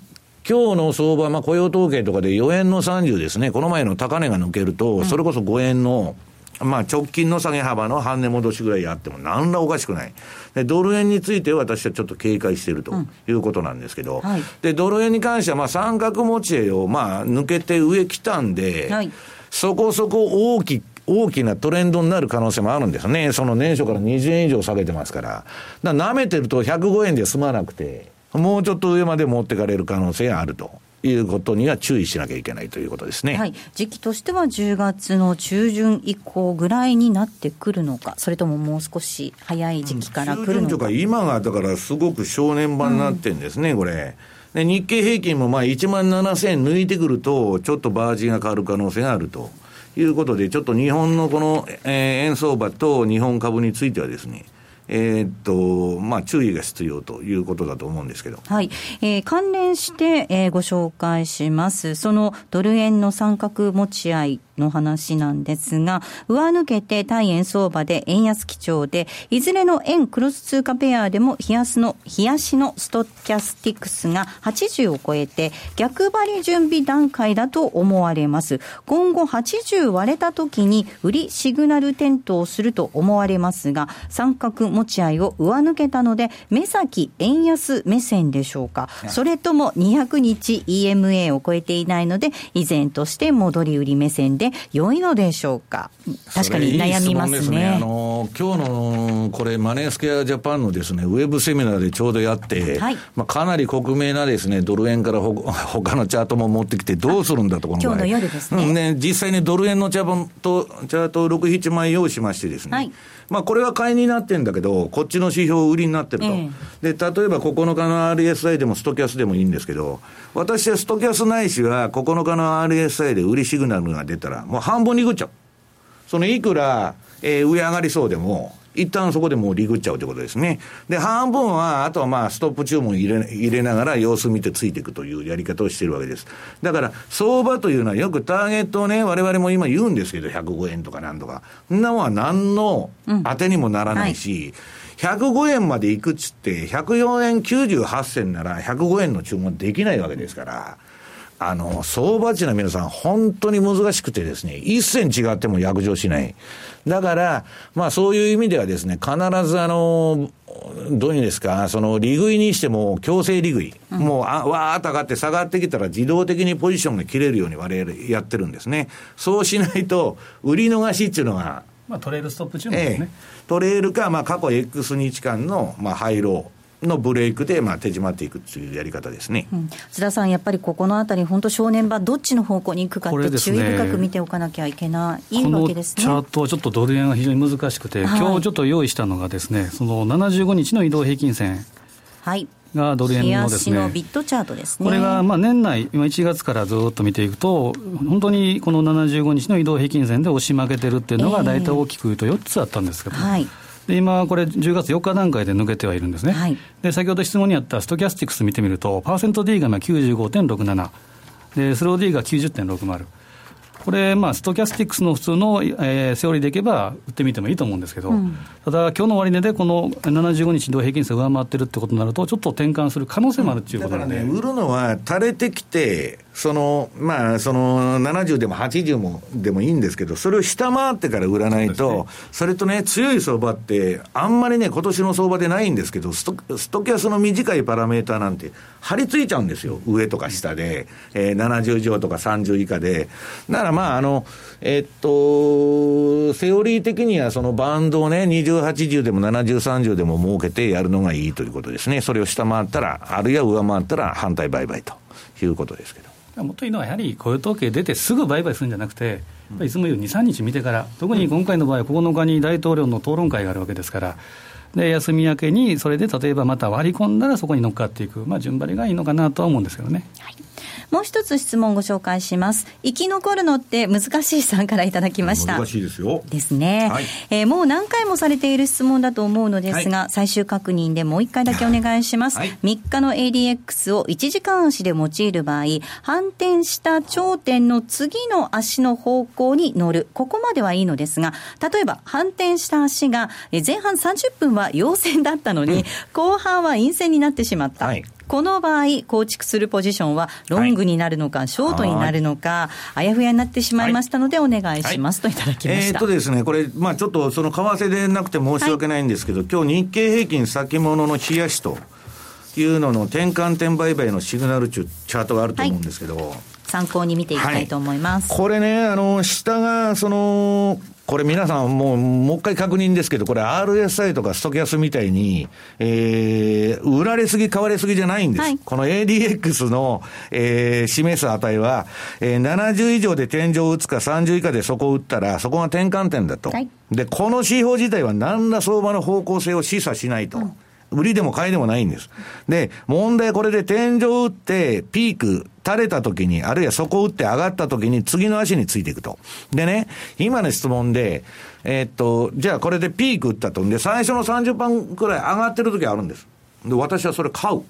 今日の相場、まあ雇用統計とかで4円の30ですね、この前の高値が抜けると、それこそ5円の、まあ直近の下げ幅の半値戻しぐらいあっても何らおかしくない。で、ドル円については私はちょっと警戒しているということなんですけど、はいで、ドル円に関してはまあ三角持ちをまあ抜けて上来たんで、はいそこそこ大き大きなトレンドになる可能性もあるんですね。その年初から20円以上下げてますから。だから舐めてると105円で済まなくて、もうちょっと上まで持ってかれる可能性があるということには注意しなきゃいけないということですね。はい、時期としては10月の中旬以降ぐらいになってくるのか、それとももう少し早い時期から来るのか。中旬とか今がだからすごく正念場になってんですね、これ。で日経平均もまあ1万7000円抜いてくると、ちょっとバージンが変わる可能性があるということで、ちょっと日本のこの、えー円相場と日本株についてはですね、えーっと、まあ注意が必要ということだと思うんですけど。はい、えー関連して、えーご紹介します。そのドル円の三角持ち合いの話なんですが、上抜けて対円相場で円安基調で、いずれの円クロス通貨ペアでも冷やすの、冷やしのストキャスティクスが80を超えて、逆張り準備段階だと思われます。今後80割れた時に売りシグナル点灯すると思われますが、三角持ち合いを上抜けたので、目先円安目線でしょうか。それとも200日 EMA を超えていないので、依然として戻り売り目線で良いのでしょうか？確かに悩みますそれいいすあね。の今日のこれ、マネースケアジャパンのですね、ウェブセミナーでちょうどやって、はい。まあ、かなり克明なですね、ドル円からほ 他のチャートも持ってきて、どうするんだと、今日の夜ですね。うんね、実際にドル円のチャートチャートを6、7枚用意しましてですね、はいまあ、これは買いになってんだけど、こっちの指標売りになってると。えで、例えば9日の RSI でもストキャスでもいいんですけど、私はストキャスないしは9日の RSI で売りシグナルが出たら、もう半分にぐっちゃう。そのいくら、えー上上がりそうでも、一旦そこでもうリグっちゃうということですね。で、半分は、あとはまあ、ストップ注文入れ入れながら様子見てついていくというやり方をしているわけです。だから、相場というのはよくターゲットをね、我々も今言うんですけど、105円とかなんとか。そんなもんは何の当てにもならないし、105円まで行くっつって、104円98銭なら105円の注文できないわけですから、あの、相場値の皆さん、本当に難しくてですね、一銭違っても約定しない。だから、まあそういう意味ではですね、必ずあの、どういうんですか、その利食いにしても強制利食い、うん、もうあわーっと上がって下がってきたら自動的にポジションが切れるように我々やってるんですね。そうしないと、売り逃しっていうのが、まあ、トレールストップ中ですね、ええ、トレールか、まあ、過去 X 日間の、まあ、ハイロー。のブレイクで、まあ、手締まっていくというやり方ですね、うん、津田さん、やっぱりここのあたり、本当、正念場、どっちの方向に行くかって、注意深く見ておかなきゃいけないわけですね、チャートはちょっとドル円が非常に難しくて、はい、今日ちょっと用意したのがですね、その75日の移動平均線。はい。がドル円のですね、ビットチャートですね。これがまあ年内、今1月からずっと見ていくと、本当にこの75日の移動平均線で押し負けてるっていうのが、大体大きく言うと4つあったんですけど、はい、で今、これ、10月4日段階で抜けてはいるんですね、はい、で先ほど質問にあったストキャスティクス見てみると、パーセント D が95.67、でスロー D が90.60。これ、まあ、ストキャスティックスの普通の、えー、セオリーでいけば、売ってみてもいいと思うんですけど、うん、ただ、今日の終値でこの75日移動平均線上回ってるってことになると、ちょっと転換する可能性もあるっていうことなんで、ね、売るのは垂れてきて、その、まあ、その、70でも80もでもいいんですけど、それを下回ってから売らないと、そ、ね,、れとね、強い相場って、あんまりね、今年の相場でないんですけど、ストストキャスの短いパラメーターなんて、張り付いちゃうんですよ。上とか下で、えー、70以上とか30以下で。だからまあ、あの、えっと、セオリー的にはそのバンドをね、20、80でも70、30でも設けてやるのがいいということですね。それを下回ったら、あるいは上回ったら反対売買ということですけど。もっといいのは、やはり雇用統計出てすぐ売買するんじゃなくて、いつも言う2、3日見てから、特に今回の場合は9日に大統領の討論会があるわけですから、で休み明けに、それで例えばまた割り込んだら、そこに乗っかっていく、まあ、順張りがいいのかなとは思うんですけどね。はいもう一つ質問ご紹介します。生き残るのって難しいさんからいただきました。難しいですよ。ですね。はい、えー、もう何回もされている質問だと思うのですが、はい、最終確認でもう一回だけお願いします。はい、3日の ADX を1時間足で用いる場合、反転した頂点の次の足の方向に乗る。ここまではいいのですが、例えば反転した足が前半30分は陽線だったのに、うん、後半は陰線になってしまった。はい。この場合、構築するポジションはロングになるのか、はい、ショートになるのか、あやふやになってしまいましたので、お願いします、はい、といただきました。えー、っとですね、これ、まあちょっとその為替でなくて申し訳ないんですけど、はい、今日日経平均先物の冷やしというのの転換点売買のシグナルチャートがあると思うんですけど、参考に見ていきたいと思います。これね、あの、下が、その、これ皆さんもう、もう一回確認ですけど、これ RSI とかストキャスみたいに、えー、売られすぎ、買われすぎじゃないんです。はい、この ADX の、えー、示す値は、えー、70以上で天井を打つか30以下でそこを打ったら、そこが転換点だと。はい、で、この指標自体は何ら相場の方向性を示唆しないと。うん売りでも買いでもないんです。で、問題これで天井打って、ピーク、垂れた時に、あるいは底を打って上がった時に、次の足についていくと。でね、今の質問で、えー、っと、じゃあこれでピーク打ったと。で、最初の30番くらい上がってる時あるんです。で、私はそれ買う。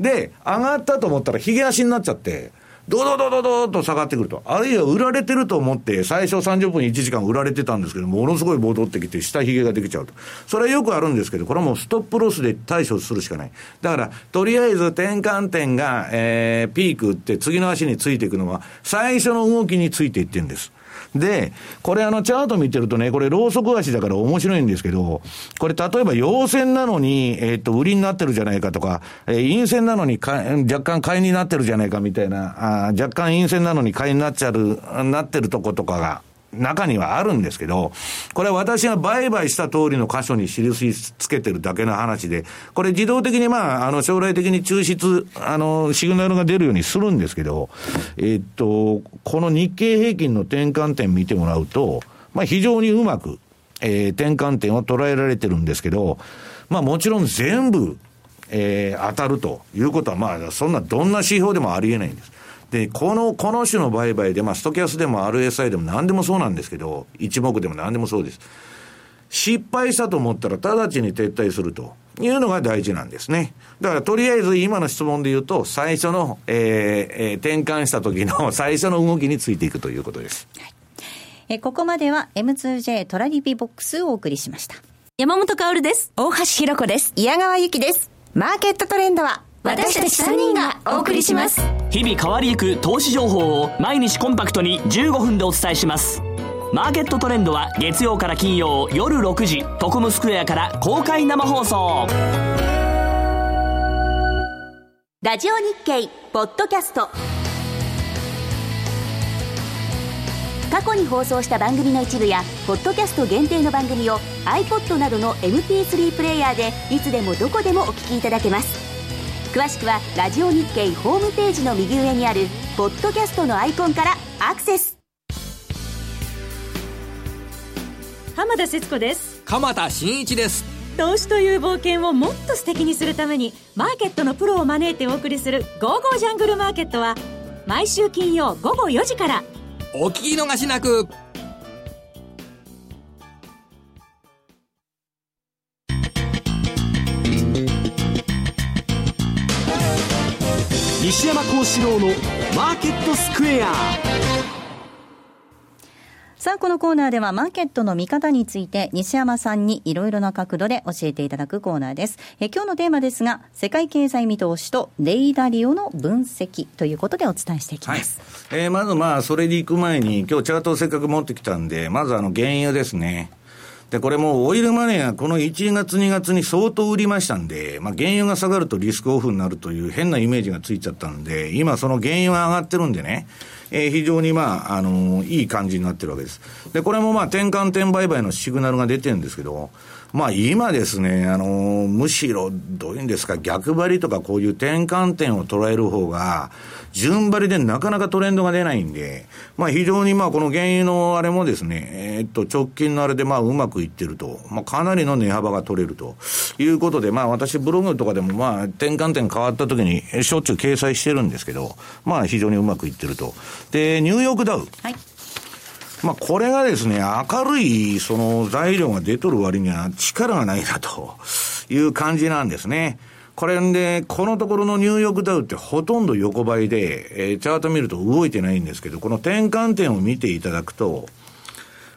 で、上がったと思ったら、髭足になっちゃって、ドドドドドと下がってくると。あるいは売られてると思って、最初30分1時間売られてたんですけど、ものすごい戻ってきて、下髭ができちゃうと。それはよくあるんですけど、これはもうストップロスで対処するしかない。だから、とりあえず転換点が、えー、ピークって次の足についていくのは、最初の動きについていってるんです。で、これあのチャート見てるとね、これローソク足だから面白いんですけど、これ例えば陽線なのに、えっ、と、売りになってるじゃないかとか、えー、陰線なのにか若干買いになってるじゃないかみたいな、あ若干陰線なのに買いになっちゃう、なってるとことかが、中にはあるんですけど、これは私が売買した通りの箇所に印つけてるだけの話で、これ自動的にまあ、あの、将来的に抽出、あの、シグナルが出るようにするんですけど、えっと、この日経平均の転換点見てもらうと、まあ非常にうまく、えー、転換点を捉えられてるんですけど、まあもちろん全部、えー、当たるということは、まあ、そんなどんな指標でもありえないんです。で、この、この種の売買で、まあ、ストキャスでも RSI でも何でもそうなんですけど、一目でも何でもそうです。失敗したと思ったら直ちに撤退するというのが大事なんですね。だからとりあえず今の質問で言うと、最初の、えーえー、転換した時の 最初の動きについていくということです。はい、えここまでは M2J トラリピボックスをお送りしました。山本薫です。大橋弘子です。矢川由紀です。マーケットトレンドは私たち3人がお送りします。日々変わりゆく投資情報を毎日コンパクトに15分でお伝えします。マーケットトレンドは月曜から金曜夜6時トコムスクエアから公開生放送。ラジオ日経ポッドキャスト。過去に放送した番組の一部やポッドキャスト限定の番組を iPod などの MP3 プレイヤーでいつでもどこでもお聞きいただけます詳しくはラジオ日経ホームページの右上にあるポッドキャストのアイコンからアクセス。浜田節子です。鎌田新一です。投資という冒険をもっと素敵にするためにマーケットのプロを招いてお送りする「ゴーゴージャングルマーケット」は毎週金曜午後4時から。お聞き逃しなく西山幸四郎のマーケットスクエアさあ、このコーナーではマーケットの見方について西山さんにいろいろな角度で教えていただくコーナーです。え今日のテーマですが、世界経済見通しとレイダリオの分析ということでお伝えしていきます。はい、えー、まずまあ、それで行く前に、今日チャートをせっかく持ってきたんで、まずあの、原油ですね。で、これもオイルマネーがこの1月2月に相当売りましたんで、まあ原油が下がるとリスクオフになるという変なイメージがついちゃったんで、今その原油は上がってるんでね、えー、非常にまあ、あのー、いい感じになってるわけです。で、これもまあ転換点売買のシグナルが出てるんですけど、まあ今ですね、あのー、むしろ、どういうんですか、逆張りとかこういう転換点を捉える方が、順張りでなかなかトレンドが出ないんで、まあ非常にまあこの原油のあれもですね、えー、っと直近のあれでまあうまくいってると、まあかなりの値幅が取れるということで、まあ私ブログとかでもまあ転換点変わった時にしょっちゅう掲載してるんですけど、まあ非常にうまくいってると。で、ニューヨークダウ。はい。まあ、これがですね、明るい、その材料が出とる割には力がないなという感じなんですね。これんで、このところのニューヨークダウってほとんど横ばいで、えー、チャート見ると動いてないんですけど、この転換点を見ていただくと、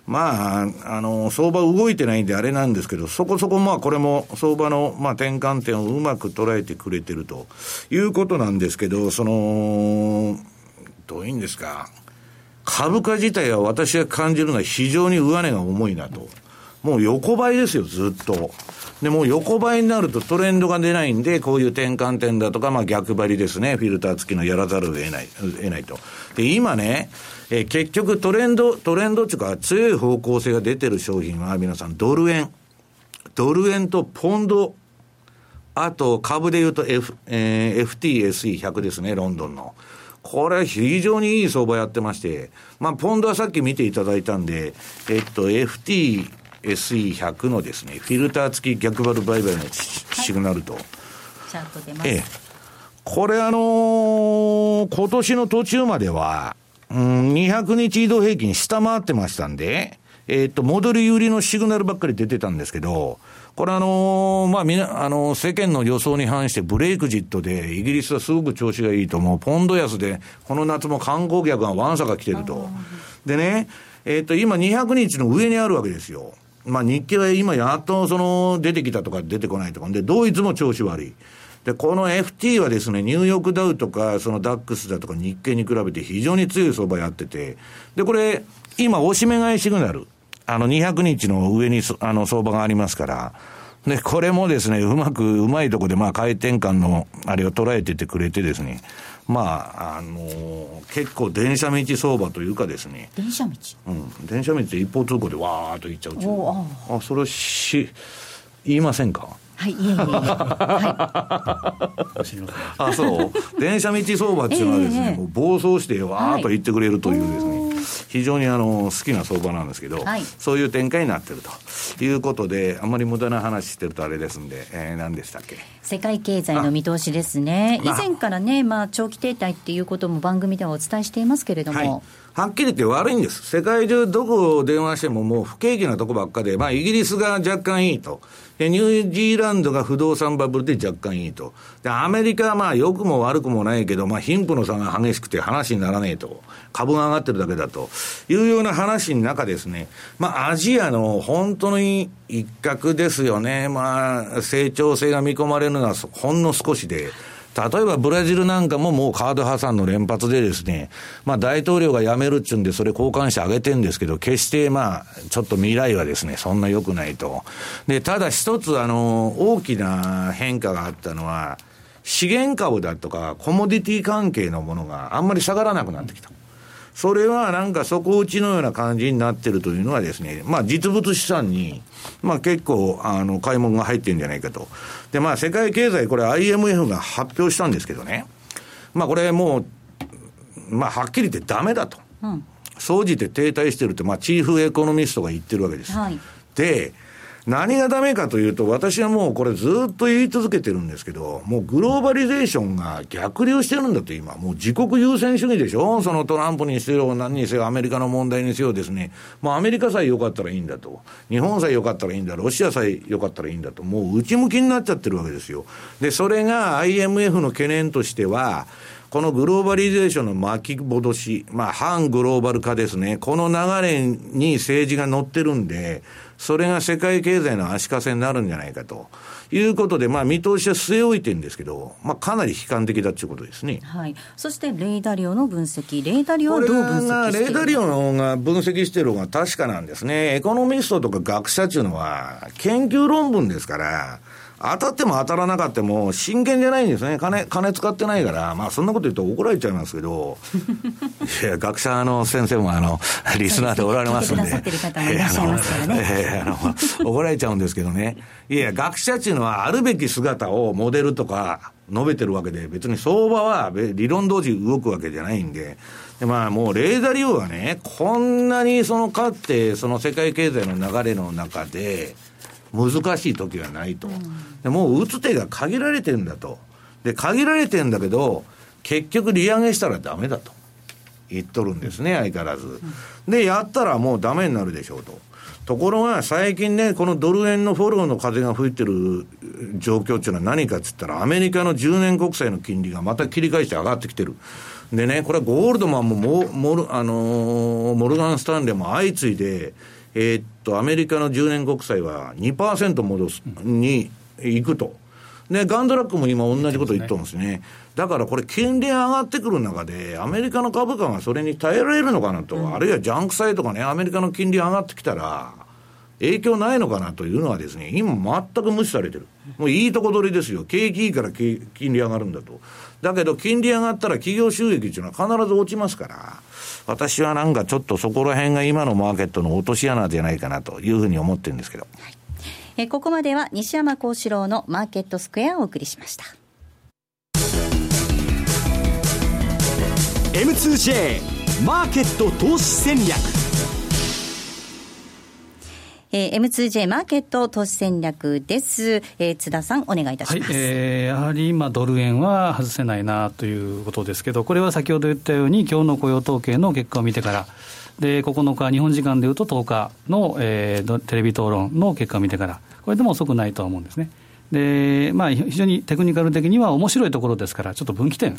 まあ、あの、相場動いてないんであれなんですけど、そこそこまあこれも相場のまあ転換点をうまく捉えてくれてるということなんですけど、その、どういうんですか。株価自体は私が感じるのは非常に上値が重いなと。もう横ばいですよ、ずっと。で、もう横ばいになるとトレンドが出ないんで、こういう転換点だとか、まあ逆張りですね。フィルター付きのやらざるを得ない、得ないと。で、今ね、えー、結局トレンド、トレンドっていうか強い方向性が出てる商品は皆さんドル円。ドル円とポンド。あと株で言うと F、えー、FTSE100 ですね、ロンドンの。これ非常にいい相場やってまして、まあ、ポンドはさっき見ていただいたんで、えっと、FTSE100 のですね、フィルター付き逆張る売買のシグナルと。はい、チャート出ます。ええ。これあのー、今年の途中までは、うん、200日移動平均下回ってましたんで、えっと、戻り売りのシグナルばっかり出てたんですけど、これあのー、まあ、みな、あのー、世間の予想に反してブレイクジットで、イギリスはすごく調子がいいと、もうポンド安で、この夏も観光客がわんさか来てると。でね、えっ、と、今200日の上にあるわけですよ。まあ、日経は今やっとその、出てきたとか出てこないとか。で、ドイツも調子悪い。で、この FT はですね、ニューヨークダウとか、そのダックスだとか日経に比べて非常に強い相場やってて、で、これ、今、押し目買いシグナル。あの、200日の上に、あの、相場がありますから、で、これもですね、うまく、うまいとこで、まあ、回転感の、あれを捉えててくれてですね、まあ、あのー、結構電車道相場というかですね。電車道？うん。電車道って一方通行でわーっと行っちゃううあ、それし、言いませんか？はい、いえいえいえ。はい。あ、そう。電車道相場っていうのはですね、えー、暴走してわーっと行ってくれるというですね、はい、非常にあの、好きな相場なんですけど、はい、そういう展開になってると。いうことで、あんまり無駄な話してるとあれですんで、えー、何でしたっけ？世界経済の見通しですね。以前からね、まあ、長期停滞っていうことも番組ではお伝えしていますけれども、はいはっきり言って悪いんです。世界中どこを電話してももう不景気なとこばっかで、まあイギリスが若干いいと。で、ニュージーランドが不動産バブルで若干いいと。で、アメリカはまあ良くも悪くもないけど、まあ貧富の差が激しくて話にならねえと。株が上がってるだけだと。いうような話の中ですね。まあアジアの本当に一角ですよね。まあ成長性が見込まれるのはほんの少しで。例えばブラジルなんかももうカード破産の連発でですね、まあ大統領が辞めるっちゅうんでそれ交換してあげてんですけど、決してまあ、ちょっと未来はですね、そんな良くないと。で、ただ一つあの、大きな変化があったのは、資源株だとかコモディティ関係のものがあんまり下がらなくなってきた。それはなんか底打ちのような感じになってるというのはですね、まあ実物資産に、まあ結構、あの、買い物が入ってるんじゃないかと。で、まあ世界経済、これ IMF が発表したんですけどね、まあこれもう、まあはっきり言ってダメだと。うん、総じて停滞してるって、まあチーフエコノミストが言ってるわけです。はい、で、何がダメかというと、私はもうこれずっと言い続けてるんですけど、もうグローバリゼーションが逆流してるんだと、今。もう自国優先主義でしょ？そのトランプにせよ、何にせよ、アメリカの問題にせよですね。もうアメリカさえ良かったらいいんだと。日本さえ良かったらいいんだ。ロシアさえ良かったらいいんだと。もう内向きになっちゃってるわけですよ。で、それが IMF の懸念としては、このグローバリゼーションの巻き戻し、まあ、反グローバル化ですね。この流れに政治が乗ってるんで、それが世界経済の足かせになるんじゃないかと。いうことで、まあ、見通しは据え置いてるんですけど、まあ、かなり悲観的だということですね、はい、そしてレーダリオの分析、レーダリオはどう分析レーダリオの方が分析してる方が確かなんですね、エコノミストとか学者っていうのは、研究論文ですから、当たっても当たらなかったも真剣じゃないんですね。金、金使ってないから、まあそんなこと言うと怒られちゃいますけど、いや、学者の先生もあの、リスナーでおられますんで。え怒られちゃうんですけどね。いや、学者っていうのはあるべき姿をモデルとか述べてるわけで、別に相場は理論通り動くわけじゃないんで、でまあもうレーダー利用はね、こんなにそのかって、その世界経済の流れの中で、難しい時はないと、もう打つ手が限られてるんだと、で限られてるんだけど、結局、利上げしたらだめだと言っとるんですね、相変わらず。で、やったらもうだめになるでしょうと。ところが、最近ね、このドル円のフォローの風が吹いてる状況っていうのは何かっつったら、アメリカの10年国債の金利がまた切り返して上がってきてる。でね、これはゴールドマンもモモル、あのー、モルガン・スタンレーも相次いで、えー、っと、アメリカの10年国債は2%戻す、に行くと。で、ガンドラックも今同じこと言ってるんですね。だからこれ、金利上がってくる中で、アメリカの株価がそれに耐えられるのかなと、うん、あるいはジャンク債とかね、アメリカの金利上がってきたら、影響ないのかなというのはですね、今全く無視されてる。もういいとこ取りですよ。景気いいから金利上がるんだと。だけど、金利上がったら企業収益っていうのは必ず落ちますから、私はなんかちょっとそこら辺が今のマーケットの落とし穴じゃないかなというふうに思ってるんですけど。はい、えここまでは西山幸四郎のマーケットスクエアをお送りしました。M2J マーケット投資戦略えー、M2J マーケット投資戦略です。えー、津田さん、お願いいたします。はい、えー、やはり今、ドル円は外せないなということですけど、これは先ほど言ったように、今日の雇用統計の結果を見てから、で、9日、日本時間でいうと10日の、えー、テレビ討論の結果を見てから、これでも遅くないとは思うんですね。で、まあ、非常にテクニカル的には面白いところですから、ちょっと分岐点。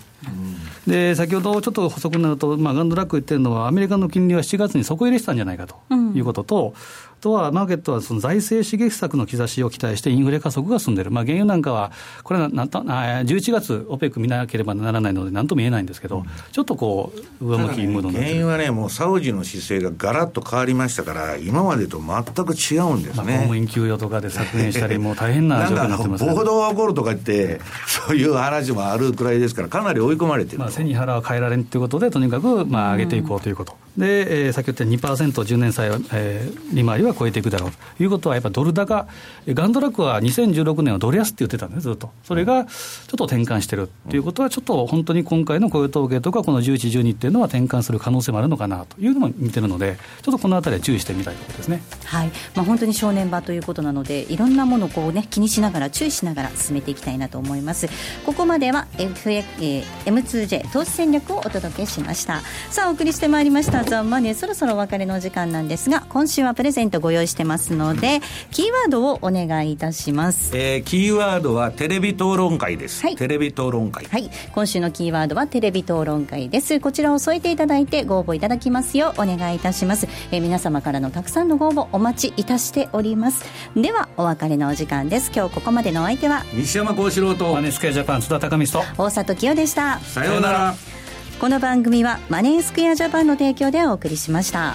で、先ほどちょっと補足になると、まあ、ガンドラック言ってるのは、アメリカの金利は7月に底入れしたんじゃないかということと、うんとは、マーケットはその財政刺激策の兆しを期待して、インフレ加速が進んでる、まあ、原油なんかは、これはなんと11月、オペック見なければならないので、なんとも言えないんですけど、ちょっとこう、上向きムードになって、原油はね、もうサウジの姿勢がガラッと変わりましたから、今までと全く違うんですね。まあ、公務員給与とかで削減したり、もう大変な状況になってます、ね、暴動が起こるとか言って、そういう話もあるくらいですから、かなり追い込まれてる。まあ、背に腹は変えられんということで、とにかくまあ上げていこうということ。で、えー、先ほど言った2%、10年債、えー、利回りは超えていくだろうということは、やっぱドル高、ガンドラックは2016年はドル安って言ってたんです、ずっと。それがちょっと転換してるっていうことは、ちょっと本当に今回の雇用統計とか、この11、12っていうのは転換する可能性もあるのかなというのも見てるので、ちょっとこのあたりは注意してみたいところですね。はいまあ、本当に正念場ということなので、いろんなものをこう、ね、気にしながら、注意しながら進めていきたいなと思います。ここまでは F、えー、M2J 投資戦略をお届けしました。さあ、お送りしてまいりました、ザ・マネー、そろそろお別れの時間なんですが、今週はプレゼントトご用意してますので、キーワードをお願いいたします。えー、キーワードはテレビ討論会です、はいテレビ討論会はい。今週のキーワードはテレビ討論会です。こちらを添えていただいてご応募いただきますようお願いいたします。えー皆様からのたくさんのご応募お待ちいたしております。では、お別れのお時間です。今日ここまでのお相手は、西山幸四郎とマネースクエアジャパン津田隆美と大里清でした。さようならこの番組はマネースクエアジャパンの提供でお送りしました。